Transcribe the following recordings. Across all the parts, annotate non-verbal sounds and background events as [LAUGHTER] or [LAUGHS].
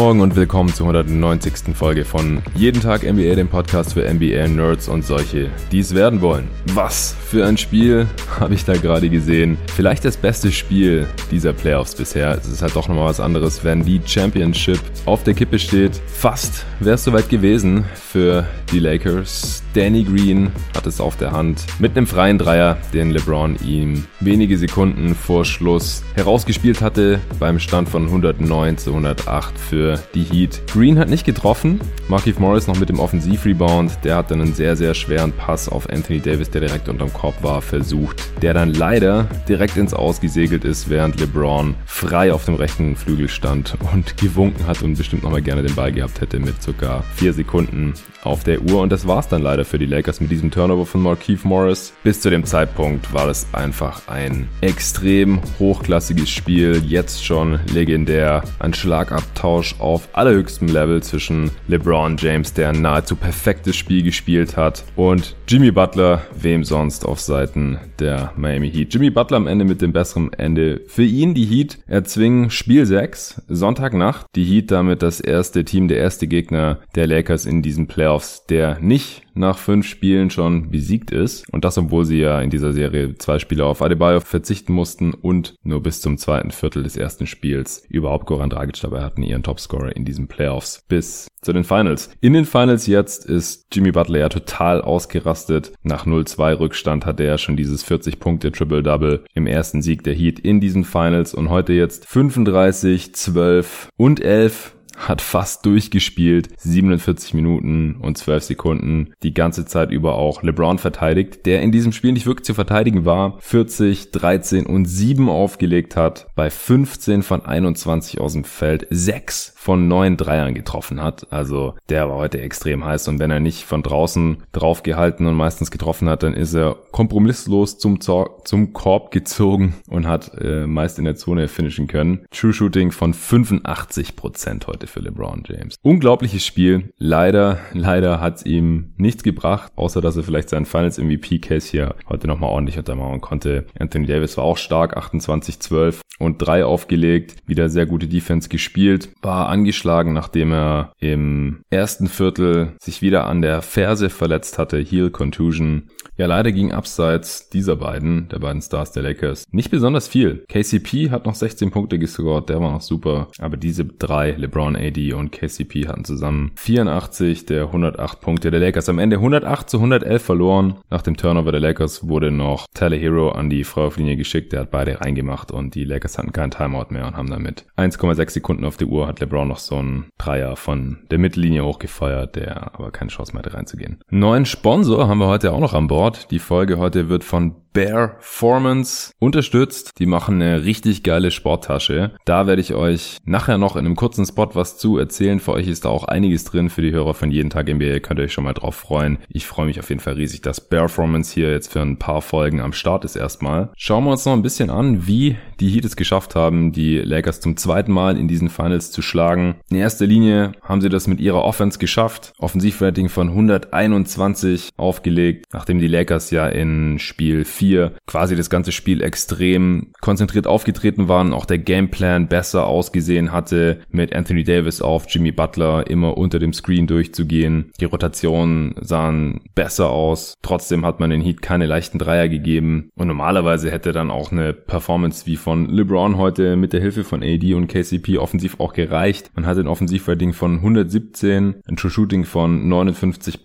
Morgen und willkommen zur 190. Folge von Jeden Tag NBA, dem Podcast für NBA-Nerds und solche, die es werden wollen. Was für ein Spiel [LAUGHS] habe ich da gerade gesehen? Vielleicht das beste Spiel dieser Playoffs bisher. Es ist halt doch nochmal was anderes, wenn die Championship auf der Kippe steht. Fast wäre es soweit gewesen für die Lakers. Danny Green hat es auf der Hand. Mit einem freien Dreier, den LeBron ihm wenige Sekunden vor Schluss herausgespielt hatte beim Stand von 109 zu 108 für die Heat. Green hat nicht getroffen, Markif Morris noch mit dem Offensivrebound, der hat dann einen sehr, sehr schweren Pass auf Anthony Davis, der direkt unterm Korb war, versucht, der dann leider direkt ins Ausgesegelt ist, während LeBron frei auf dem rechten Flügel stand und gewunken hat und bestimmt nochmal gerne den Ball gehabt hätte mit sogar vier Sekunden auf der Uhr. Und das war es dann leider für die Lakers mit diesem Turnover von Markeith Morris. Bis zu dem Zeitpunkt war es einfach ein extrem hochklassiges Spiel. Jetzt schon legendär. Ein Schlagabtausch auf allerhöchstem Level zwischen LeBron James, der ein nahezu perfektes Spiel gespielt hat, und Jimmy Butler, wem sonst auf Seiten der Miami Heat. Jimmy Butler am Ende mit dem besseren Ende. Für ihn die Heat erzwingen Spiel 6, Sonntagnacht. Die Heat damit das erste Team, der erste Gegner der Lakers in diesen Playoffs, der nicht nach fünf Spielen schon besiegt ist. Und das, obwohl sie ja in dieser Serie zwei Spiele auf Adebayo verzichten mussten und nur bis zum zweiten Viertel des ersten Spiels überhaupt Goran Dragic dabei hatten, ihren Topscorer in diesen Playoffs bis zu den Finals. In den Finals jetzt ist Jimmy Butler ja total ausgerastet. Nach 0-2 Rückstand hatte er schon dieses 40 Punkte Triple-Double im ersten Sieg der Heat in diesen Finals und heute jetzt 35, 12 und 11 hat fast durchgespielt, 47 Minuten und 12 Sekunden, die ganze Zeit über auch LeBron verteidigt, der in diesem Spiel nicht wirklich zu verteidigen war, 40, 13 und 7 aufgelegt hat, bei 15 von 21 aus dem Feld, 6 von 9 Dreiern getroffen hat, also der war heute extrem heiß und wenn er nicht von draußen drauf gehalten und meistens getroffen hat, dann ist er kompromisslos zum, Zor zum Korb gezogen und hat äh, meist in der Zone finishen können. True Shooting von 85% heute für LeBron James. Unglaubliches Spiel. Leider, leider hat es ihm nichts gebracht, außer dass er vielleicht seinen Finals MVP Case hier heute nochmal ordentlich untermauern konnte. Anthony Davis war auch stark, 28-12 und drei aufgelegt, wieder sehr gute Defense gespielt, war angeschlagen, nachdem er im ersten Viertel sich wieder an der Ferse verletzt hatte, Heel Contusion. Ja, leider ging abseits dieser beiden, der beiden Stars der Lakers, nicht besonders viel. KCP hat noch 16 Punkte gescored, der war noch super, aber diese drei, LeBron, AD und KCP hatten zusammen 84 der 108 Punkte der Lakers. Am Ende 108 zu 111 verloren. Nach dem Turnover der Lakers wurde noch Tyler Hero an die Freiwurflinie geschickt, der hat beide reingemacht und die Lakers hatten keinen Timeout mehr und haben damit 1,6 Sekunden auf der Uhr hat LeBron noch so einen Dreier von der Mittellinie hochgefeuert, der aber keine Chance mehr hatte reinzugehen. Neuen Sponsor haben wir heute auch noch an Bord. Die Folge heute wird von Bearformance unterstützt. Die machen eine richtig geile Sporttasche. Da werde ich euch nachher noch in einem kurzen Spot was zu erzählen. Für euch ist da auch einiges drin für die Hörer von jeden Tag NBA. Könnt ihr euch schon mal drauf freuen. Ich freue mich auf jeden Fall riesig, dass Bearformance hier jetzt für ein paar Folgen am Start ist erstmal. Schauen wir uns noch ein bisschen an, wie die Heat es geschafft haben, die Lakers zum zweiten Mal in diesen Finals zu schlagen. In erster Linie haben sie das mit ihrer Offense geschafft. Offensivrating von 121 aufgelegt, nachdem die Lakers ja in Spiel 4 quasi das ganze Spiel extrem konzentriert aufgetreten waren, auch der Gameplan besser ausgesehen hatte, mit Anthony Davis auf Jimmy Butler immer unter dem Screen durchzugehen. Die Rotationen sahen besser aus. Trotzdem hat man den Heat keine leichten Dreier gegeben. Und normalerweise hätte dann auch eine Performance wie von LeBron heute mit der Hilfe von AD und KCP offensiv auch gereicht. Man hatte ein Offensivrating von 117, ein True Shooting von 59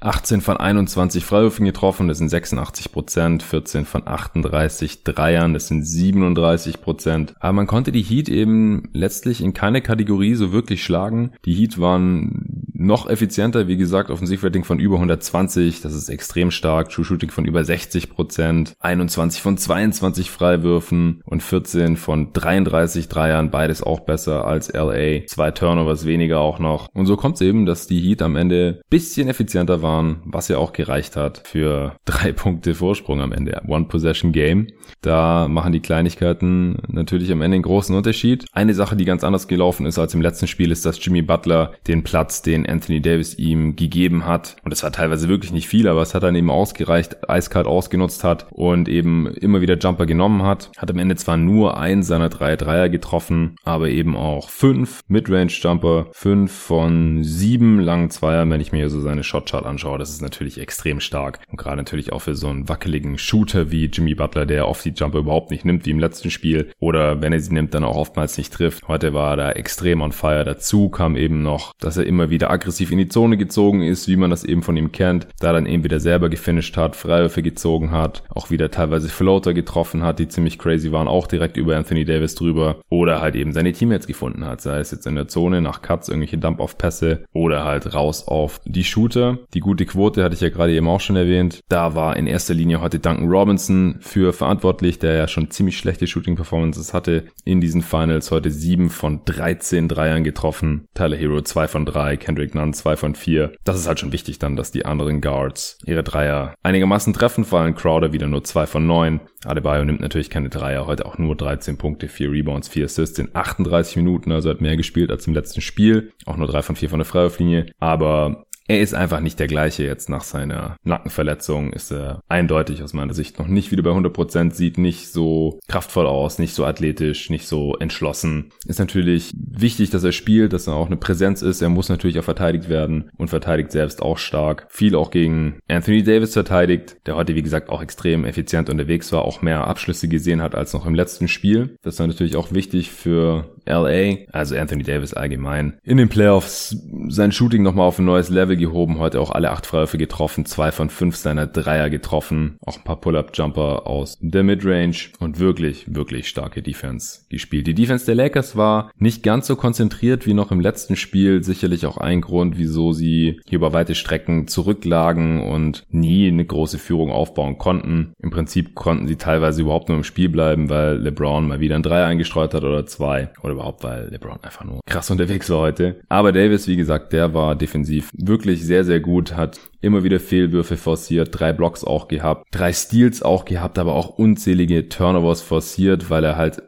18 von 21 Freiwürfen getroffen, das sind 86 14 von 38 Dreiern, das sind 37 Prozent. Aber man konnte die Heat eben letztlich in keine Kategorie so wirklich schlagen. Die Heat waren noch effizienter, wie gesagt, Offensivrating von über 120, das ist extrem stark, True Shooting von über 60 Prozent, 21 von 22 Freiwürfen und 14 von 33 Dreiern, beides auch besser als LA. Zwei Turnovers weniger auch noch. Und so kommt es eben, dass die Heat am Ende bisschen effizienter waren, was ja auch gereicht hat für [LAUGHS] drei Punkte Vorsprung am Ende. One-Possession-Game. Da machen die Kleinigkeiten natürlich am Ende einen großen Unterschied. Eine Sache, die ganz anders gelaufen ist als im letzten Spiel, ist, dass Jimmy Butler den Platz, den Anthony Davis ihm gegeben hat. Und das war teilweise wirklich nicht viel, aber es hat dann eben ausgereicht, eiskalt ausgenutzt hat und eben immer wieder Jumper genommen hat. Hat am Ende zwar nur einen seiner drei Dreier getroffen, aber eben auch fünf Midrange-Jumper, fünf von sieben langen Zweiern, wenn ich mir so seine Shotchart anschaue. Das ist natürlich extrem stark. Und gerade natürlich auch für so einen wackeligen Shooter wie Jimmy Butler, der oft die Jumper überhaupt nicht nimmt, wie im letzten Spiel. Oder wenn er sie nimmt, dann auch oftmals nicht trifft. Heute war er da extrem on fire. Dazu kam eben noch, dass er immer wieder aggressiv in die Zone gezogen ist, wie man das eben von ihm kennt. Da dann eben wieder selber gefinisht hat, Freiwürfe gezogen hat, auch wieder teilweise Floater getroffen hat, die ziemlich crazy waren, auch direkt über Anthony Davis drüber. Oder halt eben seine Teammates gefunden hat. Sei es jetzt in der Zone nach Cuts, irgendwelche Dump-Off-Pässe oder halt raus auf die Shooter. Die gute Quote hatte ich ja gerade eben auch schon erwähnt. Da war in erster Linie heute Duncan Robinson für verantwortlich, der ja schon ziemlich schlechte Shooting-Performances hatte in diesen Finals. Heute sieben von 13 Dreiern getroffen. Tyler Hero zwei von drei, Kendrick Nunn zwei von vier. Das ist halt schon wichtig dann, dass die anderen Guards ihre Dreier einigermaßen treffen, vor allem Crowder wieder nur zwei von neun. Adebayo nimmt natürlich keine Dreier, heute auch nur 13 Punkte, 4 Rebounds, 4 Assists in 38 Minuten, also hat mehr gespielt als im letzten Spiel. Auch nur 3 von 4 von der Freiwurflinie. Aber er ist einfach nicht der gleiche jetzt nach seiner Nackenverletzung. Ist er eindeutig aus meiner Sicht noch nicht wieder bei 100%, sieht nicht so kraftvoll aus, nicht so athletisch, nicht so entschlossen. Ist natürlich wichtig, dass er spielt, dass er auch eine Präsenz ist. Er muss natürlich auch verteidigt werden und verteidigt selbst auch stark. Viel auch gegen Anthony Davis verteidigt, der heute wie gesagt auch extrem effizient unterwegs war, auch mehr Abschlüsse gesehen hat als noch im letzten Spiel. Das war natürlich auch wichtig für LA, also Anthony Davis allgemein. In den Playoffs sein Shooting nochmal auf ein neues Level gehoben, heute auch alle acht Freiwürfe getroffen, zwei von fünf seiner Dreier getroffen, auch ein paar Pull-Up-Jumper aus der Midrange und wirklich, wirklich starke Defense gespielt. Die Defense der Lakers war nicht ganz so konzentriert wie noch im letzten Spiel, sicherlich auch ein Grund, wieso sie hier über weite Strecken zurücklagen und nie eine große Führung aufbauen konnten. Im Prinzip konnten sie teilweise überhaupt nur im Spiel bleiben, weil LeBron mal wieder ein Dreier eingestreut hat oder zwei oder überhaupt, weil LeBron einfach nur krass unterwegs war heute. Aber Davis, wie gesagt, der war defensiv wirklich sehr, sehr gut, hat immer wieder Fehlwürfe forciert, drei Blocks auch gehabt, drei Steals auch gehabt, aber auch unzählige Turnovers forciert, weil er halt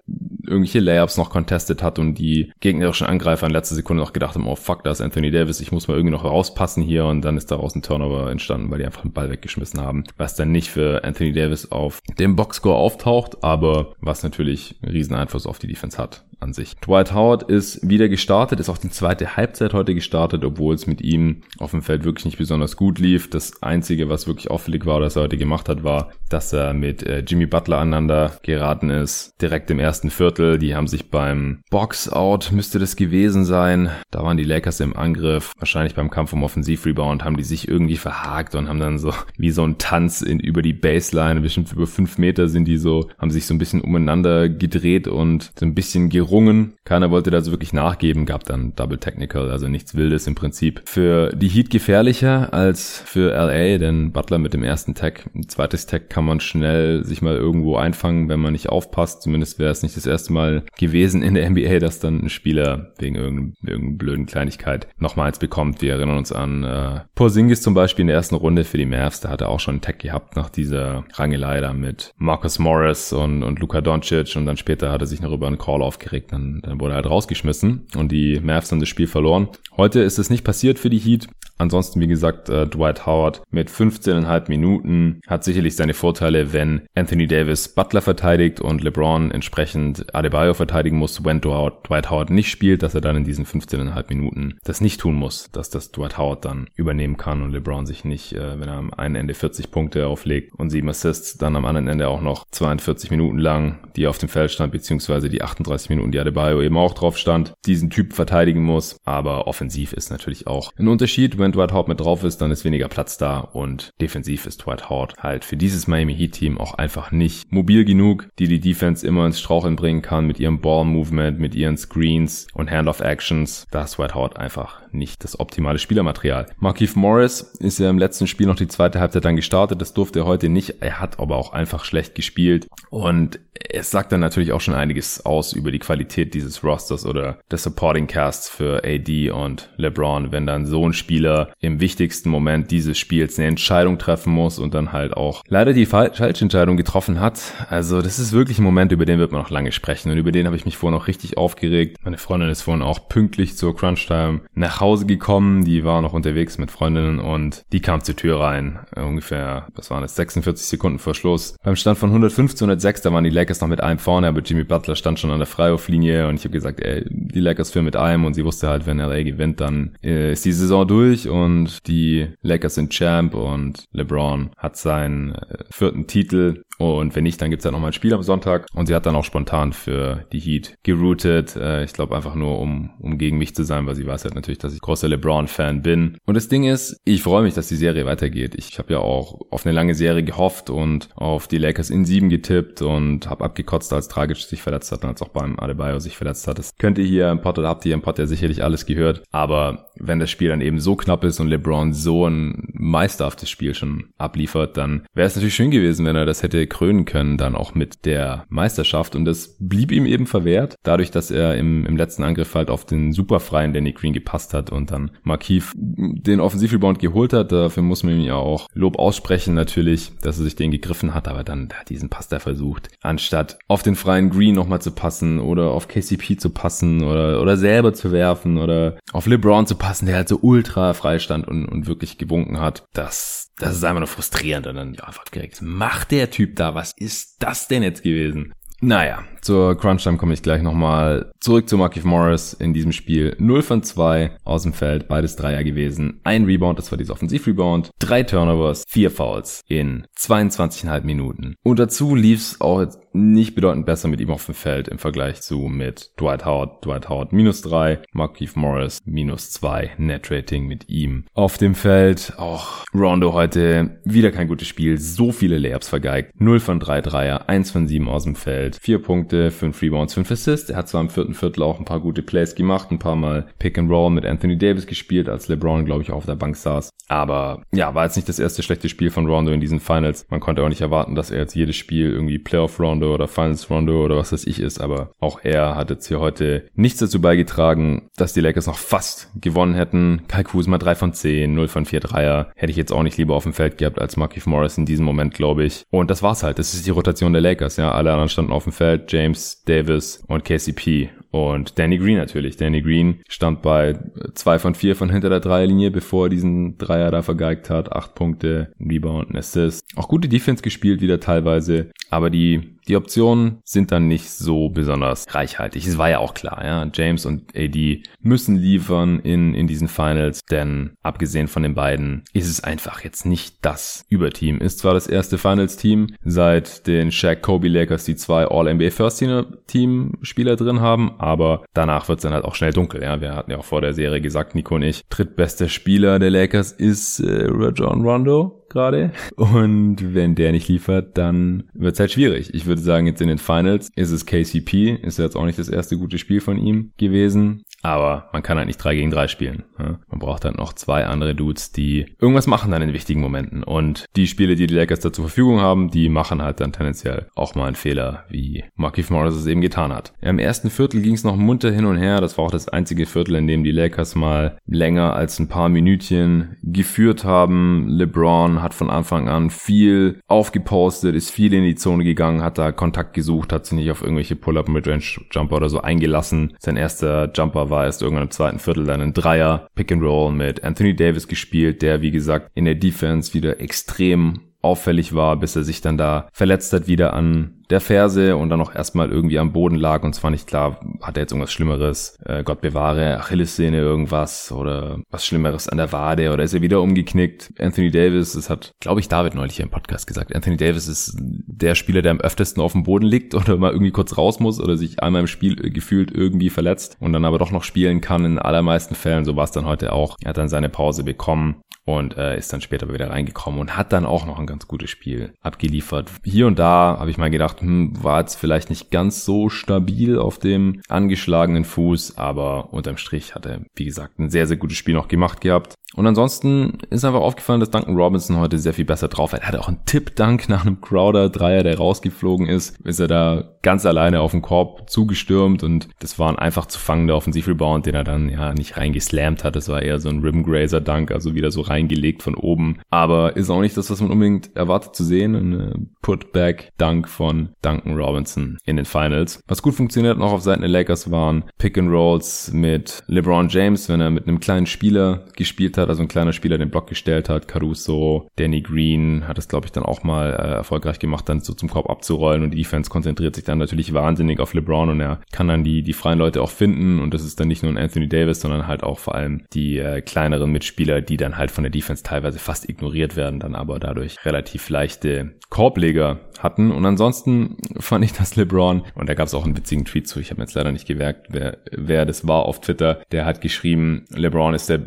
irgendwelche Layups noch contestet hat und die gegnerischen Angreifer in letzter Sekunde noch gedacht haben, oh fuck, da ist Anthony Davis, ich muss mal irgendwie noch rauspassen hier und dann ist daraus ein Turnover entstanden, weil die einfach den Ball weggeschmissen haben, was dann nicht für Anthony Davis auf dem Boxscore auftaucht, aber was natürlich einen riesen Einfluss auf die Defense hat an sich. Dwight Howard ist wieder gestartet, ist auch die zweite Halbzeit heute gestartet, obwohl es mit ihm auf dem Feld wirklich nicht besonders gut lief. Das Einzige, was wirklich auffällig war, dass er heute gemacht hat, war, dass er mit äh, Jimmy Butler aneinander geraten ist. Direkt im ersten Viertel. Die haben sich beim Box-Out, müsste das gewesen sein. Da waren die Lakers im Angriff. Wahrscheinlich beim Kampf um Offensivrebound haben die sich irgendwie verhakt und haben dann so [LAUGHS] wie so ein Tanz in, über die Baseline, bestimmt über fünf Meter sind die so, haben sich so ein bisschen umeinander gedreht und so ein bisschen gerungen. Keiner wollte da so wirklich nachgeben, gab dann Double Technical, also nichts Wildes im Prinzip. Für die Heat gefährlicher als für LA, denn Butler mit dem ersten Tag, ein zweites Tag kann man schnell sich mal irgendwo einfangen, wenn man nicht aufpasst. Zumindest wäre es nicht das erste Mal gewesen in der NBA, dass dann ein Spieler wegen irgendeiner irgendein blöden Kleinigkeit nochmal eins bekommt. Wir erinnern uns an äh, Porzingis zum Beispiel in der ersten Runde für die Mavs, da hat er auch schon einen Tag gehabt nach dieser Rangelei da mit Marcus Morris und, und Luka Doncic und dann später hat er sich noch über einen Call aufgeregt, dann, dann wurde er halt rausgeschmissen und die Mavs haben das Spiel verloren. Heute ist es nicht passiert für die Heat. Ansonsten, wie gesagt, äh, Dwight Howard mit 15,5 Minuten hat sicherlich seine Vorteile, wenn Anthony Davis Butler verteidigt und LeBron entsprechend Adebayo verteidigen muss, wenn Dwight Howard nicht spielt, dass er dann in diesen 15,5 Minuten das nicht tun muss, dass das Dwight Howard dann übernehmen kann und LeBron sich nicht, äh, wenn er am einen Ende 40 Punkte auflegt und 7 Assists, dann am anderen Ende auch noch 42 Minuten lang, die auf dem Feld stand, beziehungsweise die 38 Minuten, die Adebayo eben auch drauf stand, diesen Typ verteidigen muss. Aber offensiv ist natürlich auch ein Unterschied, wenn wenn Dwight Howard mit drauf ist, dann ist weniger Platz da und defensiv ist Dwight Howard halt für dieses Miami Heat Team auch einfach nicht mobil genug, die die Defense immer ins Straucheln bringen kann mit ihrem Ball Movement, mit ihren Screens und Handoff Actions. Da ist Dwight Howard einfach nicht das optimale Spielermaterial. Markeith Morris ist ja im letzten Spiel noch die zweite Halbzeit dann gestartet. Das durfte er heute nicht. Er hat aber auch einfach schlecht gespielt. Und es sagt dann natürlich auch schon einiges aus über die Qualität dieses Rosters oder des Supporting Casts für AD und LeBron, wenn dann so ein Spieler im wichtigsten Moment dieses Spiels eine Entscheidung treffen muss und dann halt auch leider die falsche Entscheidung getroffen hat. Also das ist wirklich ein Moment, über den wird man noch lange sprechen und über den habe ich mich vorhin auch richtig aufgeregt. Meine Freundin ist vorhin auch pünktlich zur Crunch Time nach nach Hause gekommen, die war noch unterwegs mit Freundinnen und die kam zur Tür rein, äh, ungefähr, was waren das, 46 Sekunden vor Schluss. Beim Stand von 105 zu 106, da waren die Lakers noch mit einem vorne, aber Jimmy Butler stand schon an der Freiwurflinie und ich habe gesagt, ey, die Lakers führen mit einem und sie wusste halt, wenn LA gewinnt, dann äh, ist die Saison durch und die Lakers sind Champ und LeBron hat seinen äh, vierten Titel und wenn nicht, dann gibt's ja nochmal ein Spiel am Sonntag. Und sie hat dann auch spontan für die Heat geroutet. Äh, ich glaube einfach nur, um, um gegen mich zu sein, weil sie weiß halt natürlich, dass ich großer LeBron-Fan bin. Und das Ding ist, ich freue mich, dass die Serie weitergeht. Ich habe ja auch auf eine lange Serie gehofft und auf die Lakers in sieben getippt und habe abgekotzt, als Tragisch sich verletzt hat und als auch beim Adebayo sich verletzt hat. Das könnt ihr hier im Pod oder habt ihr im Pod ja sicherlich alles gehört. Aber wenn das Spiel dann eben so knapp ist und LeBron so ein meisterhaftes Spiel schon abliefert, dann wäre es natürlich schön gewesen, wenn er das hätte krönen können, dann auch mit der Meisterschaft. Und das blieb ihm eben verwehrt, dadurch, dass er im, im letzten Angriff halt auf den superfreien Danny Green gepasst hat und dann Markief den Offensivrebound geholt hat. Dafür muss man ihm ja auch Lob aussprechen natürlich, dass er sich den gegriffen hat, aber dann hat diesen Pass da versucht, anstatt auf den freien Green nochmal zu passen oder auf KCP zu passen oder, oder selber zu werfen oder auf LeBron zu passen, der halt so ultra frei stand und, und wirklich gewunken hat. Das das ist einfach nur frustrierend und dann ja, einfach direkt, macht der Typ da, was ist das denn jetzt gewesen? Naja, zur Crunch-Time komme ich gleich nochmal. Zurück zu Markif Morris in diesem Spiel. 0 von 2 aus dem Feld, beides Dreier gewesen. Ein Rebound, das war dieser Offensiv-Rebound. Drei Turnovers, vier Fouls in 22,5 Minuten. Und dazu lief's auch jetzt nicht bedeutend besser mit ihm auf dem Feld im Vergleich zu mit Dwight Howard. Dwight Howard minus drei, Markeith Morris minus zwei, Net Rating mit ihm. Auf dem Feld auch Rondo heute wieder kein gutes Spiel, so viele Layups vergeigt. 0 von 3 Dreier, 1 von 7 aus dem Feld, 4 Punkte, 5 Rebounds, 5 Assists. Er hat zwar im vierten Viertel auch ein paar gute Plays gemacht, ein paar Mal Pick and Roll mit Anthony Davis gespielt, als LeBron, glaube ich, auf der Bank saß. Aber ja, war jetzt nicht das erste schlechte Spiel von Rondo in diesen Finals. Man konnte auch nicht erwarten, dass er jetzt jedes Spiel irgendwie Playoff Rondo oder Finals Rondo oder was das ich ist, aber auch er hat jetzt hier heute nichts dazu beigetragen, dass die Lakers noch fast gewonnen hätten. Kai Kuzma 3 von 10, 0 von 4 Dreier. Hätte ich jetzt auch nicht lieber auf dem Feld gehabt als Markif Morris in diesem Moment, glaube ich. Und das war's halt. Das ist die Rotation der Lakers, ja. Alle anderen standen auf dem Feld. James, Davis und KCP. Und Danny Green natürlich. Danny Green stand bei zwei von vier von hinter der Dreierlinie, bevor er diesen Dreier da vergeigt hat. Acht Punkte, Rebound, Assist. Auch gute Defense gespielt wieder teilweise. Aber die die Optionen sind dann nicht so besonders reichhaltig. Es war ja auch klar, ja. James und AD müssen liefern in, in diesen Finals, denn abgesehen von den beiden ist es einfach jetzt nicht das Überteam. Ist zwar das erste Finals-Team seit den Shaq Kobe Lakers, die zwei All-NBA First-Team-Spieler drin haben, aber danach wird es dann halt auch schnell dunkel, ja. Wir hatten ja auch vor der Serie gesagt, Nico und ich, drittbester Spieler der Lakers ist äh, Rajon Rondo gerade. Und wenn der nicht liefert, dann wird es halt schwierig. Ich würde sagen, jetzt in den Finals ist es KCP. Ist jetzt auch nicht das erste gute Spiel von ihm gewesen. Aber man kann halt nicht drei gegen drei spielen. Man braucht halt noch zwei andere Dudes, die irgendwas machen dann in wichtigen Momenten. Und die Spiele, die die Lakers da zur Verfügung haben, die machen halt dann tendenziell auch mal einen Fehler, wie Markif Morris es eben getan hat. Im ersten Viertel ging es noch munter hin und her. Das war auch das einzige Viertel, in dem die Lakers mal länger als ein paar Minütchen geführt haben. LeBron hat von Anfang an viel aufgepostet, ist viel in die Zone gegangen, hat da Kontakt gesucht, hat sich nicht auf irgendwelche Pull-Up Midrange Jumper oder so eingelassen. Sein erster Jumper war erst irgendwann im zweiten Viertel dann ein Dreier Pick and Roll mit Anthony Davis gespielt, der wie gesagt in der Defense wieder extrem auffällig war, bis er sich dann da verletzt hat wieder an der Ferse und dann auch erstmal irgendwie am Boden lag und zwar nicht klar, hat er jetzt irgendwas Schlimmeres, äh, Gott bewahre, Achillessehne irgendwas oder was Schlimmeres an der Wade oder ist er wieder umgeknickt. Anthony Davis, das hat, glaube ich, David neulich hier im Podcast gesagt, Anthony Davis ist der Spieler, der am öftesten auf dem Boden liegt oder mal irgendwie kurz raus muss oder sich einmal im Spiel gefühlt irgendwie verletzt und dann aber doch noch spielen kann in allermeisten Fällen. So war es dann heute auch. Er hat dann seine Pause bekommen und äh, ist dann später wieder reingekommen und hat dann auch noch ein ganz gutes Spiel abgeliefert. Hier und da habe ich mal gedacht, hm, war jetzt vielleicht nicht ganz so stabil auf dem angeschlagenen Fuß, aber unterm Strich hat er, wie gesagt, ein sehr, sehr gutes Spiel noch gemacht gehabt. Und ansonsten ist einfach aufgefallen, dass Duncan Robinson heute sehr viel besser drauf hat. Er hatte auch einen Tipp-Dunk nach einem Crowder-Dreier, der rausgeflogen ist. Ist er da ganz alleine auf den Korb zugestürmt und das war ein einfach zu fangender Offensiv-Rebound, den er dann ja nicht reingeslammt hat. Das war eher so ein Rim-Grazer-Dunk, also wieder so rein reingelegt von oben. Aber ist auch nicht das, was man unbedingt erwartet zu sehen. Ein Putback-Dunk von Duncan Robinson in den Finals. Was gut funktioniert noch auf Seiten der Lakers waren Pick-and-Rolls mit LeBron James, wenn er mit einem kleinen Spieler gespielt hat, also ein kleiner Spieler den Block gestellt hat. Caruso, Danny Green hat es, glaube ich, dann auch mal äh, erfolgreich gemacht, dann so zum Korb abzurollen und die Defense konzentriert sich dann natürlich wahnsinnig auf LeBron und er kann dann die, die freien Leute auch finden und das ist dann nicht nur ein Anthony Davis, sondern halt auch vor allem die äh, kleineren Mitspieler, die dann halt von der Defense teilweise fast ignoriert werden, dann aber dadurch relativ leichte Korbleger hatten. Und ansonsten fand ich, dass LeBron, und da gab es auch einen witzigen Tweet zu, ich habe jetzt leider nicht gemerkt, wer, wer das war auf Twitter, der hat geschrieben, LeBron ist der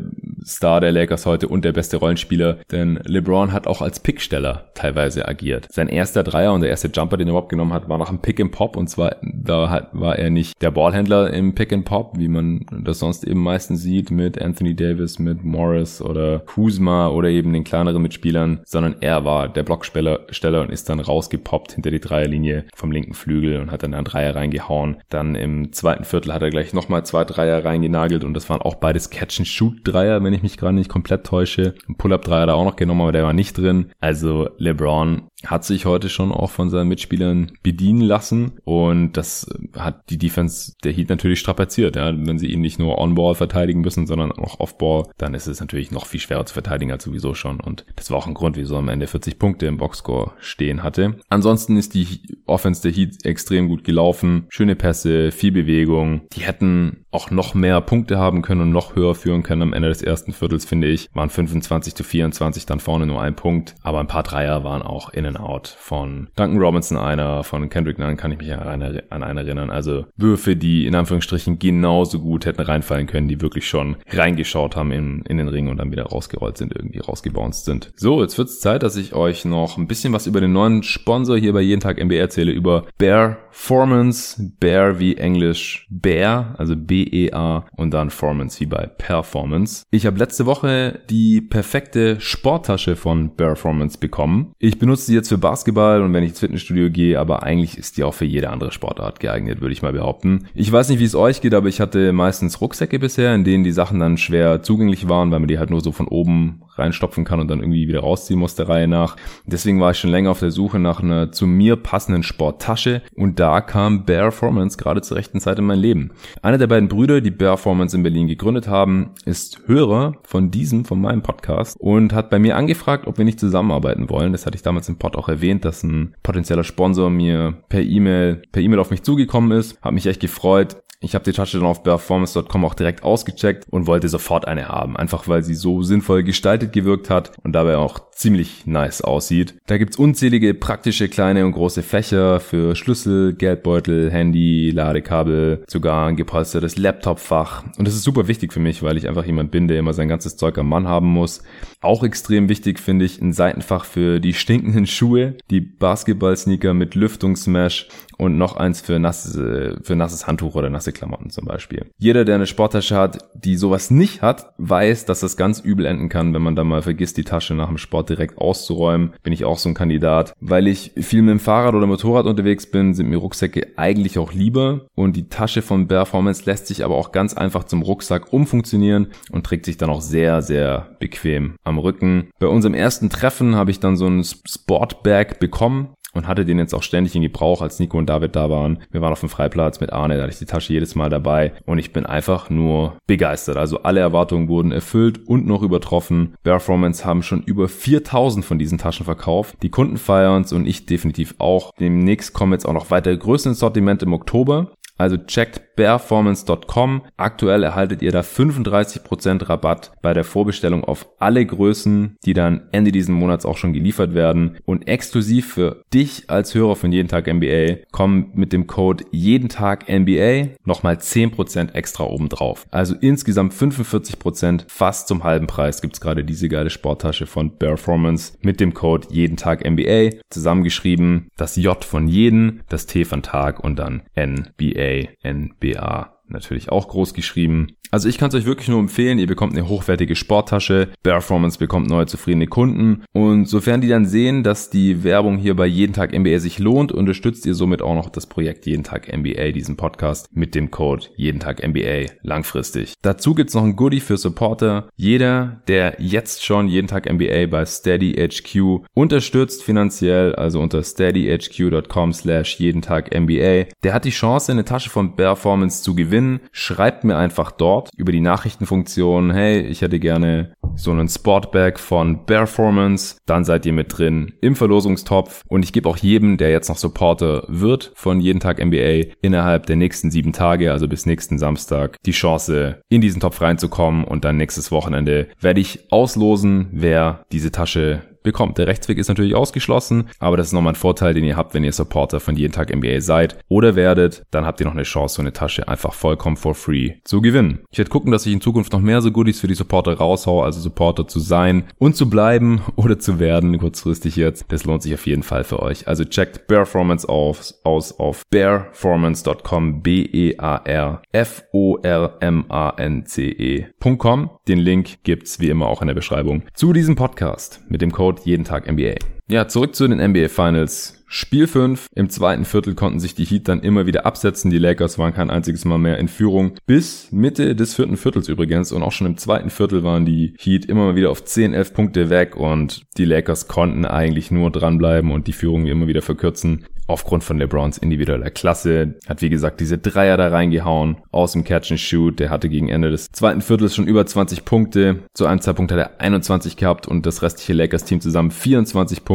Star der Lakers heute und der beste Rollenspieler, denn LeBron hat auch als Picksteller teilweise agiert. Sein erster Dreier und der erste Jumper, den er überhaupt genommen hat, war nach einem Pick and Pop und zwar da hat, war er nicht der Ballhändler im Pick and Pop, wie man das sonst eben meistens sieht mit Anthony Davis, mit Morris oder Kuzma oder eben den kleineren Mitspielern, sondern er war der Blocksteller und ist dann rausgepoppt hinter die Dreierlinie vom linken Flügel und hat dann einen Dreier reingehauen. Dann im zweiten Viertel hat er gleich nochmal zwei Dreier reingenagelt und das waren auch beides Catch-and-Shoot-Dreier, wenn ich mich gerade nicht komplett täusche. Ein Pull-Up-Dreier hat er auch noch genommen, aber der war nicht drin. Also LeBron hat sich heute schon auch von seinen Mitspielern bedienen lassen und das hat die Defense der Heat natürlich strapaziert. Ja. Wenn sie ihn nicht nur on-ball verteidigen müssen, sondern auch off-ball, dann ist es natürlich noch viel schwerer zu verteidigen als sowieso schon und das war auch ein Grund, wieso am Ende 40 Punkte im Boxscore stehen hatte. Ansonsten ist die Offense der Heat extrem gut gelaufen, schöne Pässe, viel Bewegung. Die hätten auch noch mehr Punkte haben können und noch höher führen können am Ende des ersten Viertels, finde ich. Waren 25 zu 24, dann vorne nur ein Punkt, aber ein paar Dreier waren auch innen and Out von Duncan Robinson einer, von Kendrick Nunn kann ich mich an einen, erinnern. Also Würfe, die in Anführungsstrichen genauso gut hätten reinfallen können, die wirklich schon reingeschaut haben in, in den Ring und dann wieder rausgerollt sind, irgendwie rausgebounced sind. So, jetzt wird es Zeit, dass ich euch noch ein bisschen was über den neuen Sponsor hier bei Jeden Tag MBR erzähle, über Bear Formance, Bear wie Englisch Bear, also B-E-A und dann Formance wie bei Performance. Ich habe letzte Woche die perfekte Sporttasche von Bear Formance bekommen. Ich benutze sie jetzt für Basketball und wenn ich ins Fitnessstudio gehe, aber eigentlich ist die auch für jede andere Sportart geeignet, würde ich mal behaupten. Ich weiß nicht, wie es euch geht, aber ich hatte meistens Rucksäcke bisher, in denen die Sachen dann schwer zugänglich waren, weil man die halt nur so von oben reinstopfen kann und dann irgendwie wieder rausziehen muss der Reihe nach. Deswegen war ich schon länger auf der Suche nach einer zu mir passenden Sporttasche und da kam Bear Formance gerade zur rechten Zeit in mein Leben. Einer der beiden Brüder, die Bear Formance in Berlin gegründet haben, ist Hörer von diesem, von meinem Podcast und hat bei mir angefragt, ob wir nicht zusammenarbeiten wollen. Das hatte ich damals im Pod auch erwähnt, dass ein potenzieller Sponsor mir per E-Mail, per E-Mail auf mich zugekommen ist. Hat mich echt gefreut. Ich habe die Tasche dann auf performance.com auch direkt ausgecheckt und wollte sofort eine haben, einfach weil sie so sinnvoll gestaltet gewirkt hat und dabei auch ziemlich nice aussieht. Da gibt's unzählige praktische kleine und große Fächer für Schlüssel, Geldbeutel, Handy, Ladekabel, sogar ein gepolstertes Laptopfach. Und das ist super wichtig für mich, weil ich einfach jemand bin, der immer sein ganzes Zeug am Mann haben muss. Auch extrem wichtig finde ich ein Seitenfach für die stinkenden Schuhe, die Basketball-Sneaker mit Lüftungsmesh und noch eins für, nasse, für nasses Handtuch oder nasse Klamotten zum Beispiel. Jeder, der eine Sporttasche hat, die sowas nicht hat, weiß, dass das ganz übel enden kann, wenn man da mal vergisst, die Tasche nach dem Sport direkt auszuräumen. Bin ich auch so ein Kandidat. Weil ich viel mit dem Fahrrad oder Motorrad unterwegs bin, sind mir Rucksäcke eigentlich auch lieber. Und die Tasche von Performance lässt sich aber auch ganz einfach zum Rucksack umfunktionieren und trägt sich dann auch sehr, sehr bequem am Rücken. Bei unserem ersten Treffen habe ich dann so ein Sportbag bekommen und hatte den jetzt auch ständig in Gebrauch, als Nico und David da waren. Wir waren auf dem Freiplatz mit Arne, da hatte ich die Tasche jedes Mal dabei und ich bin einfach nur begeistert. Also alle Erwartungen wurden erfüllt und noch übertroffen. Performance haben schon über 4000 von diesen Taschen verkauft. Die Kunden feiern's und ich definitiv auch. Demnächst kommen jetzt auch noch weitere größere Sortiment im Oktober. Also checkt performance.com. Aktuell erhaltet ihr da 35% Rabatt bei der Vorbestellung auf alle Größen, die dann Ende diesen Monats auch schon geliefert werden. Und exklusiv für dich als Hörer von Jeden Tag NBA kommen mit dem Code Jeden Tag NBA nochmal 10% extra obendrauf. Also insgesamt 45% fast zum halben Preis gibt's gerade diese geile Sporttasche von Performance mit dem Code Jeden Tag NBA zusammengeschrieben. Das J von jeden, das T von Tag und dann NBA NBA, NBA natürlich auch groß geschrieben. Also ich kann es euch wirklich nur empfehlen, ihr bekommt eine hochwertige Sporttasche, Performance bekommt neue zufriedene Kunden und sofern die dann sehen, dass die Werbung hier bei Jeden Tag NBA sich lohnt, unterstützt ihr somit auch noch das Projekt Jeden Tag NBA, diesen Podcast mit dem Code Jeden Tag NBA langfristig. Dazu gibt's noch ein Goodie für Supporter. Jeder, der jetzt schon Jeden Tag NBA bei Steady HQ unterstützt finanziell, also unter steadyhq.com slash jeden Tag NBA, der hat die Chance, eine Tasche von Performance zu gewinnen. Schreibt mir einfach dort über die Nachrichtenfunktion, hey, ich hätte gerne so einen Sportbag von Performance, dann seid ihr mit drin im Verlosungstopf. Und ich gebe auch jedem, der jetzt noch Supporter wird von jeden Tag NBA innerhalb der nächsten sieben Tage, also bis nächsten Samstag, die Chance in diesen Topf reinzukommen. Und dann nächstes Wochenende werde ich auslosen, wer diese Tasche bekommt. Der Rechtsweg ist natürlich ausgeschlossen, aber das ist nochmal ein Vorteil, den ihr habt, wenn ihr Supporter von jeden Tag NBA seid oder werdet. Dann habt ihr noch eine Chance, so eine Tasche einfach vollkommen for free zu gewinnen. Ich werde gucken, dass ich in Zukunft noch mehr so Goodies für die Supporter raushaue, also Supporter zu sein und zu bleiben [LAUGHS] oder zu werden, kurzfristig jetzt. Das lohnt sich auf jeden Fall für euch. Also checkt Bearformance auf, aus auf bearformance.com, B-E-A-R-F-O-R-M-A-N-C-E.com. Den Link gibt's wie immer auch in der Beschreibung zu diesem Podcast mit dem Code Code jeden Tag NBA. Ja, zurück zu den NBA Finals. Spiel 5. Im zweiten Viertel konnten sich die Heat dann immer wieder absetzen. Die Lakers waren kein einziges Mal mehr in Führung. Bis Mitte des vierten Viertels übrigens. Und auch schon im zweiten Viertel waren die Heat immer mal wieder auf 10, 11 Punkte weg. Und die Lakers konnten eigentlich nur dranbleiben und die Führung immer wieder verkürzen aufgrund von LeBrons individueller Klasse. Hat wie gesagt diese Dreier da reingehauen aus dem Catch and Shoot. Der hatte gegen Ende des zweiten Viertels schon über 20 Punkte. Zu einem Zeitpunkt hat er 21 gehabt und das restliche Lakers-Team zusammen 24 Punkte.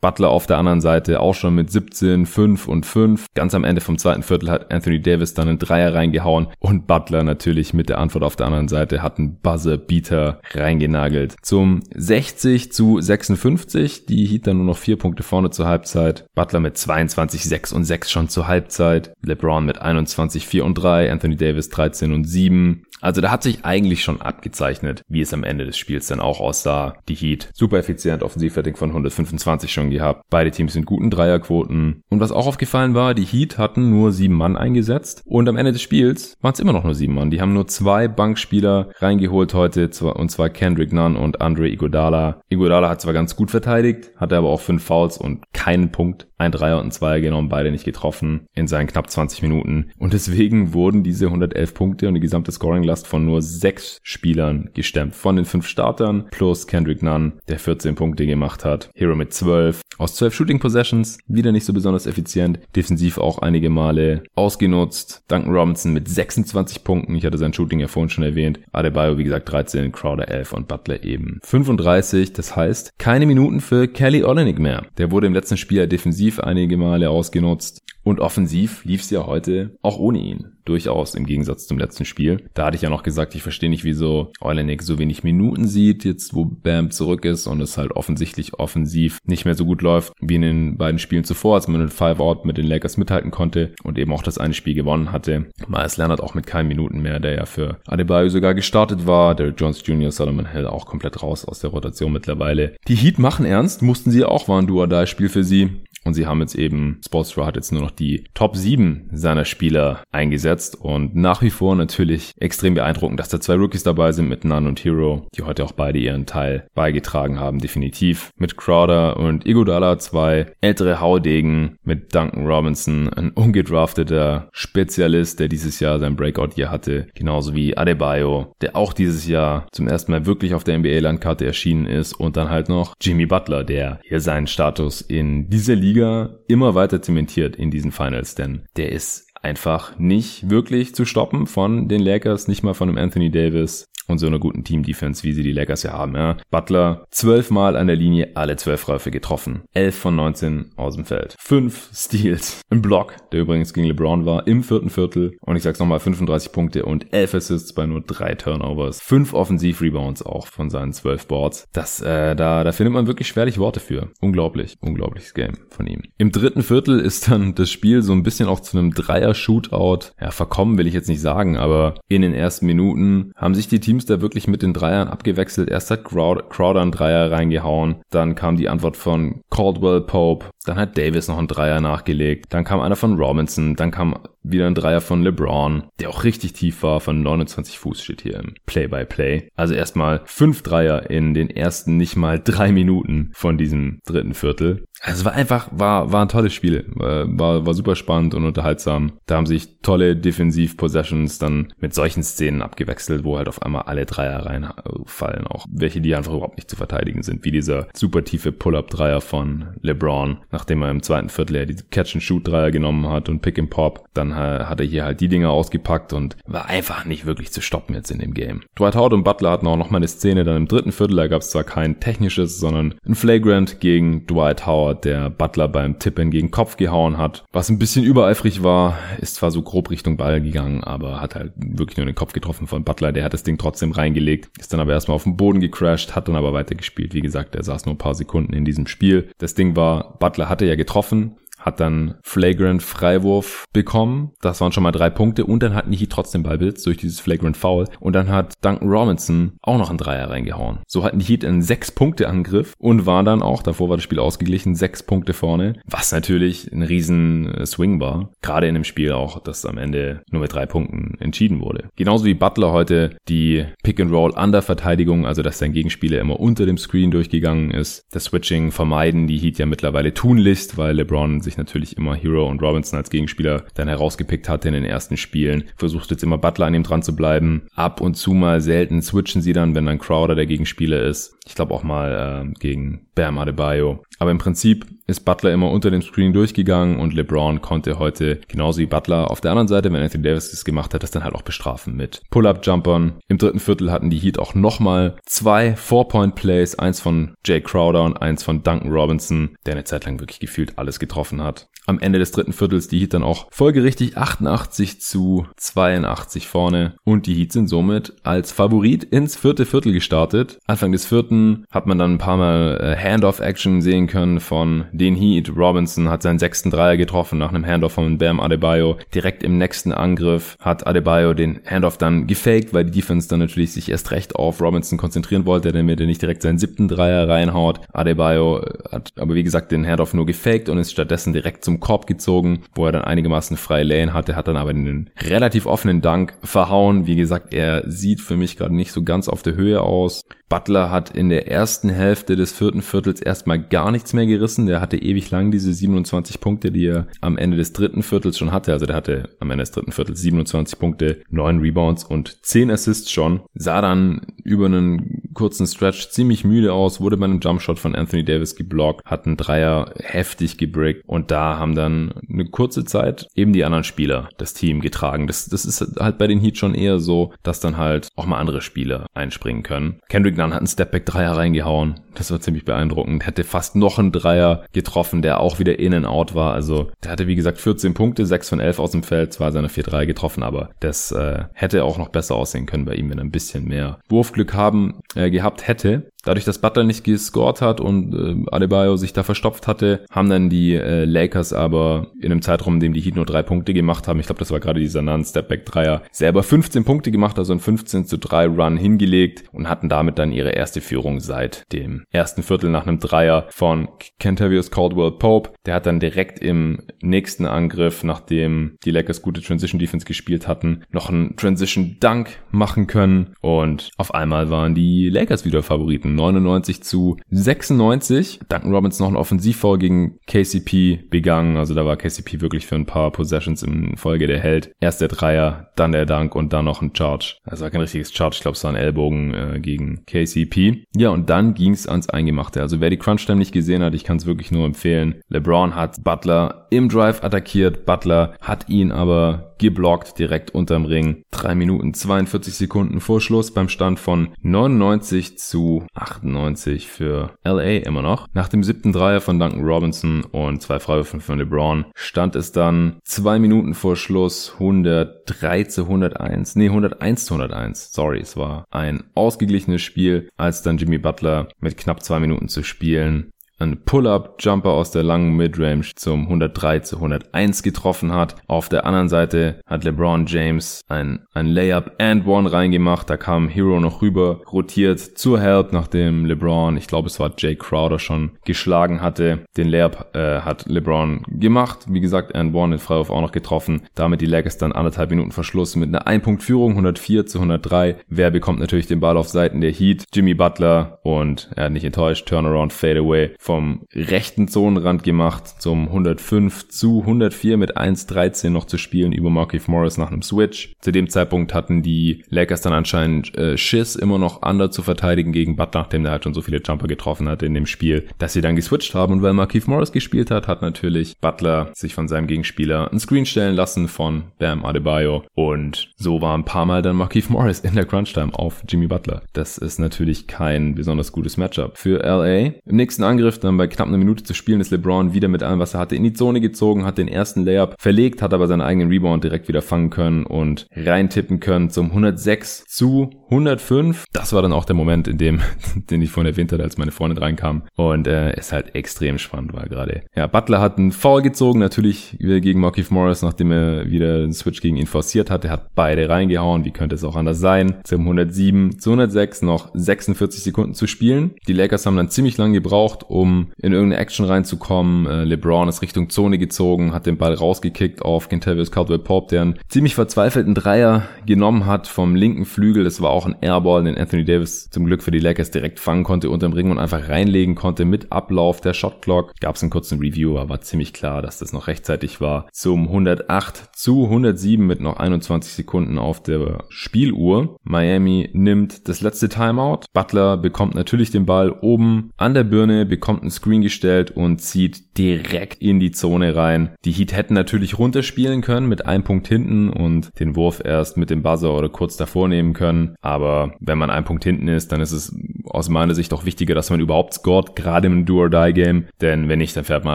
Butler auf der anderen Seite auch schon mit 17, 5 und 5. Ganz am Ende vom zweiten Viertel hat Anthony Davis dann einen Dreier reingehauen und Butler natürlich mit der Antwort auf der anderen Seite hat einen Buzzer-Beater reingenagelt. Zum 60 zu 56. Die Heat dann nur noch vier Punkte vorne zur Halbzeit. Butler mit 22 22, 6 und 6 schon zur Halbzeit. LeBron mit 21, 4 und 3, Anthony Davis 13 und 7. Also da hat sich eigentlich schon abgezeichnet, wie es am Ende des Spiels dann auch aussah. Die Heat super effizient, Offensivrating von 125 schon gehabt. Beide Teams sind guten Dreierquoten. Und was auch aufgefallen war, die Heat hatten nur sieben Mann eingesetzt und am Ende des Spiels waren es immer noch nur sieben Mann. Die haben nur zwei Bankspieler reingeholt heute und zwar Kendrick Nunn und Andre Iguodala. Iguodala hat zwar ganz gut verteidigt, hatte aber auch fünf Fouls und keinen Punkt. Ein Dreier und ein Zweier genommen, beide nicht getroffen in seinen knapp 20 Minuten. Und deswegen wurden diese 111 Punkte und die gesamte Scoring Last von nur sechs Spielern gestemmt. Von den fünf Startern plus Kendrick Nunn, der 14 Punkte gemacht hat. Hero mit 12. Aus 12 Shooting Possessions, wieder nicht so besonders effizient. Defensiv auch einige Male ausgenutzt. Duncan Robinson mit 26 Punkten. Ich hatte sein Shooting ja vorhin schon erwähnt. Adebayo, wie gesagt, 13, Crowder 11 und Butler eben 35. Das heißt, keine Minuten für Kelly Olenek mehr. Der wurde im letzten Spiel defensiv einige Male ausgenutzt. Und offensiv lief es ja heute auch ohne ihn. Durchaus im Gegensatz zum letzten Spiel. Da hatte ich ja noch gesagt, ich verstehe nicht, wieso Olenek so wenig Minuten sieht, jetzt wo Bam zurück ist und es halt offensichtlich offensiv nicht mehr so gut läuft wie in den beiden Spielen zuvor, als man in Five-Out mit den Lakers mithalten konnte und eben auch das eine Spiel gewonnen hatte. Miles Leonard auch mit keinen Minuten mehr, der ja für Adebayo sogar gestartet war. Derek Jones Jr., Solomon Hill auch komplett raus aus der Rotation mittlerweile. Die Heat machen ernst, mussten sie auch, war ein Duo-Die-Spiel für sie. Und sie haben jetzt eben, Spolstra hat jetzt nur noch die Top 7 seiner Spieler eingesetzt und nach wie vor natürlich extrem beeindruckend, dass da zwei Rookies dabei sind mit Nunn und Hero, die heute auch beide ihren Teil beigetragen haben, definitiv. Mit Crowder und Igodala zwei ältere Haudegen, mit Duncan Robinson, ein ungedrafteter Spezialist, der dieses Jahr sein Breakout hier hatte, genauso wie Adebayo, der auch dieses Jahr zum ersten Mal wirklich auf der NBA-Landkarte erschienen ist und dann halt noch Jimmy Butler, der hier seinen Status in dieser Liga immer weiter zementiert in diesen Finals, denn der ist einfach nicht wirklich zu stoppen von den Lakers, nicht mal von dem Anthony Davis und so einer guten Team-Defense, wie sie die Lakers ja haben. Ja. Butler zwölfmal an der Linie, alle zwölf Läufe getroffen. Elf von 19 aus dem Feld. Fünf Steals im Block, der übrigens gegen LeBron war, im vierten Viertel. Und ich sag's nochmal, 35 Punkte und elf Assists bei nur drei Turnovers. Fünf Offensiv-Rebounds auch von seinen zwölf Boards. Das, äh, da, da findet man wirklich schwerlich Worte für. Unglaublich, unglaubliches Game von ihm. Im dritten Viertel ist dann das Spiel so ein bisschen auch zu einem Dreier-Shootout. Ja, verkommen will ich jetzt nicht sagen, aber in den ersten Minuten haben sich die Teams Teams da wirklich mit den Dreiern abgewechselt. Erst hat Crowder einen Dreier reingehauen, dann kam die Antwort von Caldwell Pope, dann hat Davis noch einen Dreier nachgelegt, dann kam einer von Robinson, dann kam wieder ein Dreier von LeBron, der auch richtig tief war, von 29 Fuß steht hier im Play-by-Play. -play. Also erstmal fünf Dreier in den ersten nicht mal drei Minuten von diesem dritten Viertel. Also es war einfach, war, war ein tolles Spiel. War, war super spannend und unterhaltsam. Da haben sich tolle Defensiv-Possessions dann mit solchen Szenen abgewechselt, wo halt auf einmal alle Dreier reinfallen. Auch welche, die einfach überhaupt nicht zu verteidigen sind. Wie dieser super tiefe Pull-Up-Dreier von LeBron, nachdem er im zweiten Viertel ja die Catch-and-Shoot-Dreier genommen hat und Pick-and-Pop. Dann hat er hier halt die Dinger ausgepackt und war einfach nicht wirklich zu stoppen jetzt in dem Game. Dwight Howard und Butler hatten auch noch mal eine Szene dann im dritten Viertel. Da gab es zwar kein technisches, sondern ein Flagrant gegen Dwight Howard, der Butler beim Tippen gegen Kopf gehauen hat. Was ein bisschen übereifrig war, ist zwar so grob Richtung Ball gegangen, aber hat halt wirklich nur den Kopf getroffen von Butler. Der hat das Ding trotzdem reingelegt, ist dann aber erstmal auf den Boden gecrashed, hat dann aber weitergespielt. Wie gesagt, er saß nur ein paar Sekunden in diesem Spiel. Das Ding war, Butler hatte ja getroffen, hat dann Flagrant Freiwurf bekommen. Das waren schon mal drei Punkte und dann die Heat trotzdem Ballbesitz durch dieses Flagrant Foul und dann hat Duncan Robinson auch noch einen Dreier reingehauen. So hatten die einen sechs Punkte Angriff und war dann auch, davor war das Spiel ausgeglichen, sechs Punkte vorne, was natürlich ein riesen Swing war. Gerade in dem Spiel auch, das am Ende nur mit drei Punkten entschieden wurde. Genauso wie Butler heute die Pick and Roll Under Verteidigung, also dass sein Gegenspieler immer unter dem Screen durchgegangen ist. Das Switching vermeiden die Heat ja mittlerweile tunlichst, weil LeBron sich natürlich immer Hero und Robinson als Gegenspieler dann herausgepickt hatte in den ersten Spielen. Versucht jetzt immer Butler an ihm dran zu bleiben. Ab und zu mal selten switchen sie dann, wenn dann Crowder der Gegenspieler ist. Ich glaube auch mal äh, gegen Bam Adebayo. Aber im Prinzip ist Butler immer unter dem Screen durchgegangen und LeBron konnte heute genauso wie Butler auf der anderen Seite, wenn Anthony Davis das gemacht hat, das dann halt auch bestrafen mit Pull-Up-Jumpern. Im dritten Viertel hatten die Heat auch nochmal zwei Four-Point-Plays, eins von Jay Crowder und eins von Duncan Robinson, der eine Zeit lang wirklich gefühlt alles getroffen hat. Am Ende des dritten Viertels die Heat dann auch folgerichtig 88 zu 82 vorne und die Heat sind somit als Favorit ins vierte Viertel gestartet. Anfang des vierten hat man dann ein paar Mal äh, Handoff-Action sehen können von den Heat. Robinson hat seinen sechsten Dreier getroffen nach einem Handoff von Bam Adebayo. Direkt im nächsten Angriff hat Adebayo den Handoff dann gefaked, weil die Defense dann natürlich sich erst recht auf Robinson konzentrieren wollte, damit er nicht direkt seinen siebten Dreier reinhaut. Adebayo hat aber wie gesagt den Handoff nur gefaked und ist stattdessen direkt zum Korb gezogen, wo er dann einigermaßen freie Lane hatte, hat dann aber einen relativ offenen Dank verhauen. Wie gesagt, er sieht für mich gerade nicht so ganz auf der Höhe aus. Butler hat in der ersten Hälfte des vierten Viertels erstmal gar nichts mehr gerissen. Der hatte ewig lang diese 27 Punkte, die er am Ende des dritten Viertels schon hatte. Also der hatte am Ende des dritten Viertels 27 Punkte, 9 Rebounds und 10 Assists schon. Sah dann über einen kurzen Stretch ziemlich müde aus, wurde bei einem Jumpshot von Anthony Davis geblockt, hat einen Dreier heftig gebrickt und da haben dann eine kurze Zeit eben die anderen Spieler das Team getragen. Das, das ist halt bei den Heat schon eher so, dass dann halt auch mal andere Spieler einspringen können. Kendrick Nunn hat einen Stepback-Dreier reingehauen. Das war ziemlich beeindruckend. Hätte fast noch einen Dreier getroffen, der auch wieder in and out war. Also der hatte wie gesagt 14 Punkte, 6 von 11 aus dem Feld, zwar seine 4 Dreier getroffen, aber das äh, hätte auch noch besser aussehen können bei ihm, wenn er ein bisschen mehr Wurfglück haben äh, gehabt hätte. Dadurch, dass Butler nicht gescored hat und äh, Adebayo sich da verstopft hatte, haben dann die äh, Lakers aber in einem Zeitraum, in dem die Heat nur drei Punkte gemacht haben, ich glaube, das war gerade dieser Nan Stepback Dreier, selber 15 Punkte gemacht, also ein 15 zu 3 Run hingelegt und hatten damit dann ihre erste Führung seit dem ersten Viertel nach einem Dreier von Kentavious Caldwell Pope. Der hat dann direkt im nächsten Angriff, nachdem die Lakers gute Transition Defense gespielt hatten, noch einen Transition Dunk machen können und auf einmal waren die Lakers wieder Favoriten. 99 zu 96. Duncan Robbins noch ein Offensivfoul gegen KCP begangen. Also da war KCP wirklich für ein paar Possessions in Folge der Held. Erst der Dreier, dann der Dunk und dann noch ein Charge. Also war kein richtiges Charge. Ich glaube, es war ein Ellbogen äh, gegen KCP. Ja, und dann ging es ans Eingemachte. Also wer die Crunch-Time nicht gesehen hat, ich kann es wirklich nur empfehlen. LeBron hat Butler im Drive attackiert. Butler hat ihn aber geblockt direkt unterm Ring. 3 Minuten 42 Sekunden vor Schluss beim Stand von 99 zu 98 für LA immer noch. Nach dem siebten Dreier von Duncan Robinson und zwei Freiwürfen von LeBron stand es dann 2 Minuten vor Schluss 103 zu 101. Nee, 101 zu 101. Sorry, es war ein ausgeglichenes Spiel, als dann Jimmy Butler mit knapp zwei Minuten zu spielen einen Pull-Up-Jumper aus der langen Midrange zum 103 zu 101 getroffen hat. Auf der anderen Seite hat LeBron James ein, ein Layup and One reingemacht. Da kam Hero noch rüber, rotiert zur Help, nachdem LeBron, ich glaube es war Jay Crowder schon geschlagen hatte. Den Layup äh, hat LeBron gemacht. Wie gesagt, and One in Freiwurf auch noch getroffen. Damit die Lakers dann anderthalb Minuten Verschluss mit einer Ein-Punkt-Führung, 104 zu 103. Wer bekommt natürlich den Ball auf Seiten der Heat? Jimmy Butler und er hat nicht enttäuscht, Turnaround Fadeaway vom rechten Zonenrand gemacht zum 105 zu 104 mit 1-13 noch zu spielen über Markif Morris nach einem Switch. Zu dem Zeitpunkt hatten die Lakers dann anscheinend äh, Schiss immer noch under zu verteidigen gegen Butler, nachdem der halt schon so viele Jumper getroffen hatte in dem Spiel, dass sie dann geswitcht haben und weil Markif Morris gespielt hat, hat natürlich Butler sich von seinem Gegenspieler ein Screen stellen lassen von Bam Adebayo und so war ein paar Mal dann Markif Morris in der Crunch Time auf Jimmy Butler. Das ist natürlich kein besonders gutes Matchup für LA. Im nächsten Angriff dann bei knapp einer Minute zu spielen ist LeBron wieder mit allem, was er hatte, in die Zone gezogen, hat den ersten Layup verlegt, hat aber seinen eigenen Rebound direkt wieder fangen können und reintippen können zum 106 zu 105. Das war dann auch der Moment, in dem, [LAUGHS] den ich vorhin erwähnt hatte, als meine Freundin reinkam. Und äh, ist halt extrem spannend war gerade. Ja, Butler hat einen Foul gezogen, natürlich wieder gegen Markif Morris, nachdem er wieder den Switch gegen ihn forciert hatte, hat beide reingehauen. Wie könnte es auch anders sein? Zum 107 zu 106 noch 46 Sekunden zu spielen. Die Lakers haben dann ziemlich lange gebraucht, um in irgendeine Action reinzukommen. Äh, LeBron ist Richtung Zone gezogen, hat den Ball rausgekickt auf Kentavious Caldwell-Pope, der einen ziemlich verzweifelten Dreier genommen hat vom linken Flügel. Das war auch ein Airball, den Anthony Davis zum Glück für die Lakers direkt fangen konnte unterm Ring und einfach reinlegen konnte mit Ablauf der Shotclock. Gab es einen kurzen Review, aber war ziemlich klar, dass das noch rechtzeitig war. Zum 108 zu 107 mit noch 21 Sekunden auf der Spieluhr. Miami nimmt das letzte Timeout. Butler bekommt natürlich den Ball oben an der Birne, bekommt einen Screen gestellt und zieht direkt in die Zone rein. Die Heat hätten natürlich runterspielen können mit einem Punkt hinten und den Wurf erst mit dem Buzzer oder kurz davor nehmen können. Aber wenn man einen Punkt hinten ist, dann ist es aus meiner Sicht auch wichtiger, dass man überhaupt scored, gerade im Do-or-Die-Game. Denn wenn nicht, dann fährt man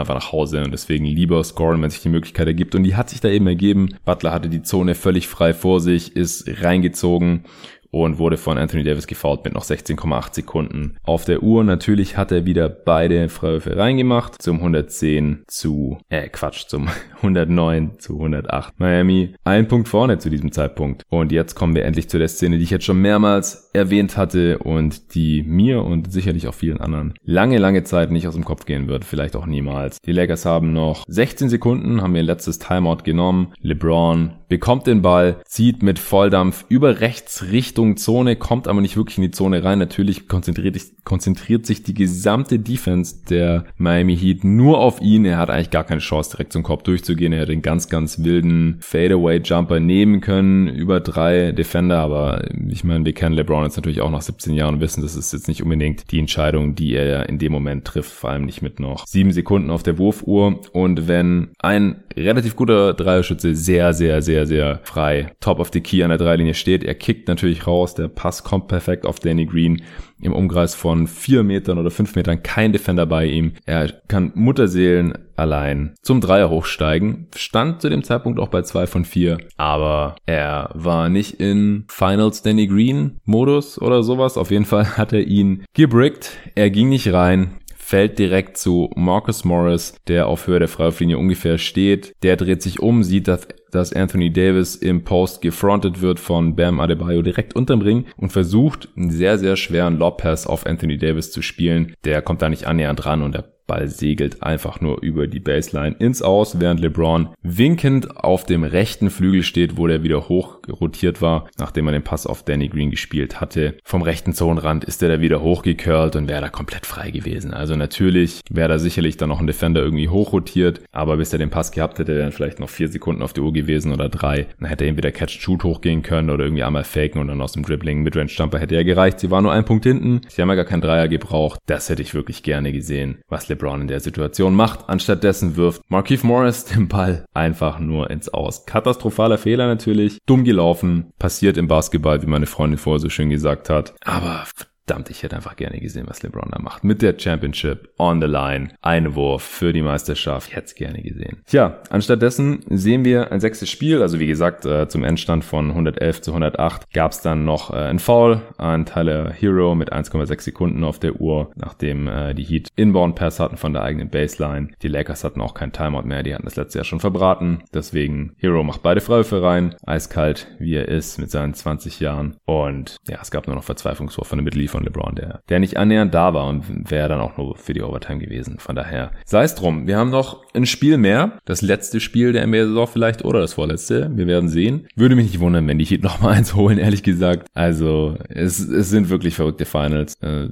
einfach nach Hause und deswegen lieber scoren, wenn sich die Möglichkeit ergibt. Und die hat sich da eben ergeben. Butler hatte die Zone völlig frei vor sich, ist reingezogen und wurde von Anthony Davis gefault mit noch 16,8 Sekunden auf der Uhr. Natürlich hat er wieder beide Freiwürfe reingemacht zum 110 zu, äh Quatsch, zum [LAUGHS] 109 zu 108. Miami ein Punkt vorne zu diesem Zeitpunkt. Und jetzt kommen wir endlich zu der Szene, die ich jetzt schon mehrmals erwähnt hatte und die mir und sicherlich auch vielen anderen lange, lange Zeit nicht aus dem Kopf gehen wird. Vielleicht auch niemals. Die Lakers haben noch 16 Sekunden, haben ihr letztes Timeout genommen. LeBron bekommt den Ball, zieht mit Volldampf über rechts Richtung Zone, kommt aber nicht wirklich in die Zone rein. Natürlich konzentriert, konzentriert sich die gesamte Defense der Miami Heat nur auf ihn. Er hat eigentlich gar keine Chance, direkt zum Korb durchzugehen. Er hat den ganz, ganz wilden Fadeaway-Jumper nehmen können über drei Defender. Aber ich meine, wir kennen LeBron jetzt natürlich auch nach 17 Jahren und wissen, das ist jetzt nicht unbedingt die Entscheidung, die er in dem Moment trifft. Vor allem nicht mit noch sieben Sekunden auf der Wurfuhr. Und wenn ein relativ guter Dreierschütze sehr, sehr, sehr sehr, sehr frei top of the key an der Dreilinie steht. Er kickt natürlich raus, der Pass kommt perfekt auf Danny Green im Umkreis von vier Metern oder fünf Metern kein Defender bei ihm. Er kann Mutterseelen allein zum Dreier hochsteigen. Stand zu dem Zeitpunkt auch bei zwei von vier. Aber er war nicht in Finals Danny Green Modus oder sowas. Auf jeden Fall hat er ihn gebrickt. Er ging nicht rein fällt direkt zu Marcus Morris, der auf Höhe der Freiwurflinie ungefähr steht. Der dreht sich um, sieht, dass dass Anthony Davis im Post gefrontet wird von Bam Adebayo direkt unterm Ring und versucht einen sehr, sehr schweren Lobpass auf Anthony Davis zu spielen. Der kommt da nicht annähernd ran und der Ball segelt einfach nur über die Baseline ins Aus, während LeBron winkend auf dem rechten Flügel steht, wo der wieder hoch rotiert war, nachdem er den Pass auf Danny Green gespielt hatte. Vom rechten Zonenrand ist er da wieder hochgecurlt und wäre da komplett frei gewesen. Also natürlich wäre da sicherlich dann noch ein Defender irgendwie hochrotiert, aber bis er den Pass gehabt hätte, wären vielleicht noch vier Sekunden auf die Uhr gewesen oder drei. Dann hätte er entweder Catch-Shoot hochgehen können oder irgendwie einmal faken und dann aus dem Dribbling Midrange-Jumper hätte er gereicht. Sie war nur ein Punkt hinten. Sie haben ja gar keinen Dreier gebraucht. Das hätte ich wirklich gerne gesehen, was LeBron in der Situation macht. Anstattdessen wirft Markeith Morris [LAUGHS] den Ball einfach nur ins Aus. Katastrophaler Fehler natürlich. Dumm gelaufen. Passiert im Basketball, wie meine Freundin vorher so schön gesagt hat. Aber verdammt, ich hätte einfach gerne gesehen, was LeBron da macht. Mit der Championship on the line, Einwurf für die Meisterschaft. Ich hätte es gerne gesehen. Tja, anstattdessen sehen wir ein sechstes Spiel. Also wie gesagt, äh, zum Endstand von 111 zu 108 gab es dann noch äh, ein Foul an Tyler Hero mit 1,6 Sekunden auf der Uhr, nachdem äh, die Heat Inbound Pass hatten von der eigenen Baseline. Die Lakers hatten auch kein Timeout mehr, die hatten das letzte Jahr schon verbraten. Deswegen Hero macht beide Freiwürfe rein, eiskalt wie er ist mit seinen 20 Jahren. Und ja, es gab nur noch Verzweiflungswurf von der Mittellinie von LeBron, der, der nicht annähernd da war und wäre dann auch nur für die Overtime gewesen. Von daher sei es drum. Wir haben noch ein Spiel mehr. Das letzte Spiel der NBA-Saison vielleicht oder das vorletzte. Wir werden sehen. Würde mich nicht wundern, wenn die Heat noch mal eins [LAUGHS] holen, ehrlich gesagt. Also es, es sind wirklich verrückte Finals. Äh,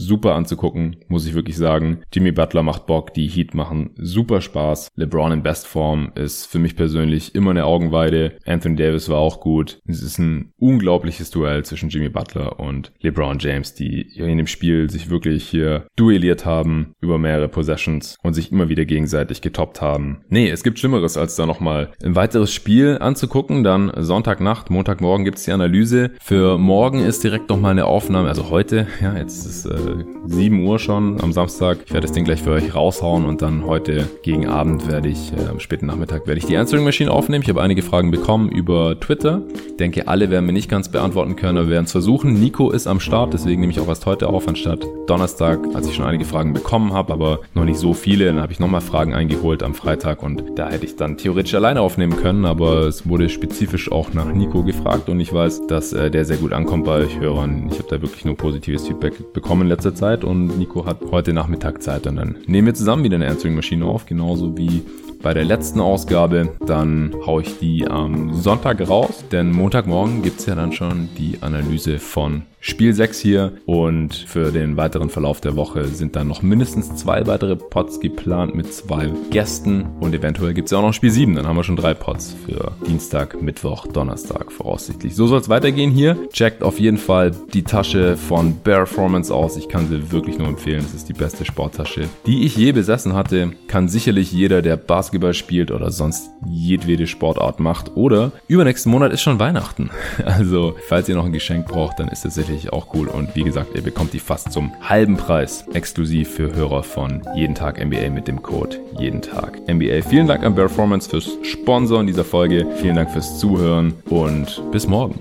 super anzugucken, muss ich wirklich sagen. Jimmy Butler macht Bock, die Heat machen super Spaß. LeBron in Bestform ist für mich persönlich immer eine Augenweide. Anthony Davis war auch gut. Es ist ein unglaubliches Duell zwischen Jimmy Butler und LeBron James, die in dem Spiel sich wirklich hier duelliert haben über mehrere Possessions und sich immer wieder gegenseitig getoppt haben. Nee, es gibt Schlimmeres, als da nochmal ein weiteres Spiel anzugucken. Dann Sonntagnacht, Montagmorgen gibt's die Analyse. Für morgen ist direkt nochmal eine Aufnahme, also heute, ja, jetzt ist äh, 7 Uhr schon am Samstag. Ich werde das Ding gleich für euch raushauen und dann heute gegen Abend werde ich, äh, am späten Nachmittag werde ich die Answering Machine aufnehmen. Ich habe einige Fragen bekommen über Twitter. Ich denke, alle werden wir nicht ganz beantworten können, aber wir werden es versuchen. Nico ist am Start, deswegen nehme ich auch erst heute auf, anstatt Donnerstag, als ich schon einige Fragen bekommen habe, aber noch nicht so viele. Dann habe ich nochmal Fragen eingeholt am Freitag und da hätte ich dann theoretisch alleine aufnehmen können, aber es wurde spezifisch auch nach Nico gefragt und ich weiß, dass äh, der sehr gut ankommt bei euch Hörern. Ich habe da wirklich nur positives Feedback bekommen letzter Zeit und Nico hat heute Nachmittag Zeit. Und dann nehmen wir zusammen wieder eine Answering-Maschine auf, genauso wie bei der letzten Ausgabe. Dann haue ich die am Sonntag raus, denn Montagmorgen gibt es ja dann schon die Analyse von Spiel 6 hier und für den weiteren Verlauf der Woche sind dann noch mindestens zwei weitere Pots geplant mit zwei Gästen und eventuell gibt es ja auch noch Spiel 7, dann haben wir schon drei Pots für Dienstag, Mittwoch, Donnerstag voraussichtlich. So soll es weitergehen hier. Checkt auf jeden Fall die Tasche von Performance aus. Ich kann sie wirklich nur empfehlen. Es ist die beste Sporttasche, die ich je besessen hatte. Kann sicherlich jeder, der Basketball spielt oder sonst jedwede Sportart macht. Oder übernächsten Monat ist schon Weihnachten. [LAUGHS] Also, falls ihr noch ein Geschenk braucht, dann ist es sicherlich auch cool. Und wie gesagt, ihr bekommt die fast zum halben Preis exklusiv für Hörer von Jeden Tag NBA mit dem Code Jeden Tag NBA. Vielen Dank an Performance fürs Sponsoren dieser Folge. Vielen Dank fürs Zuhören und bis morgen.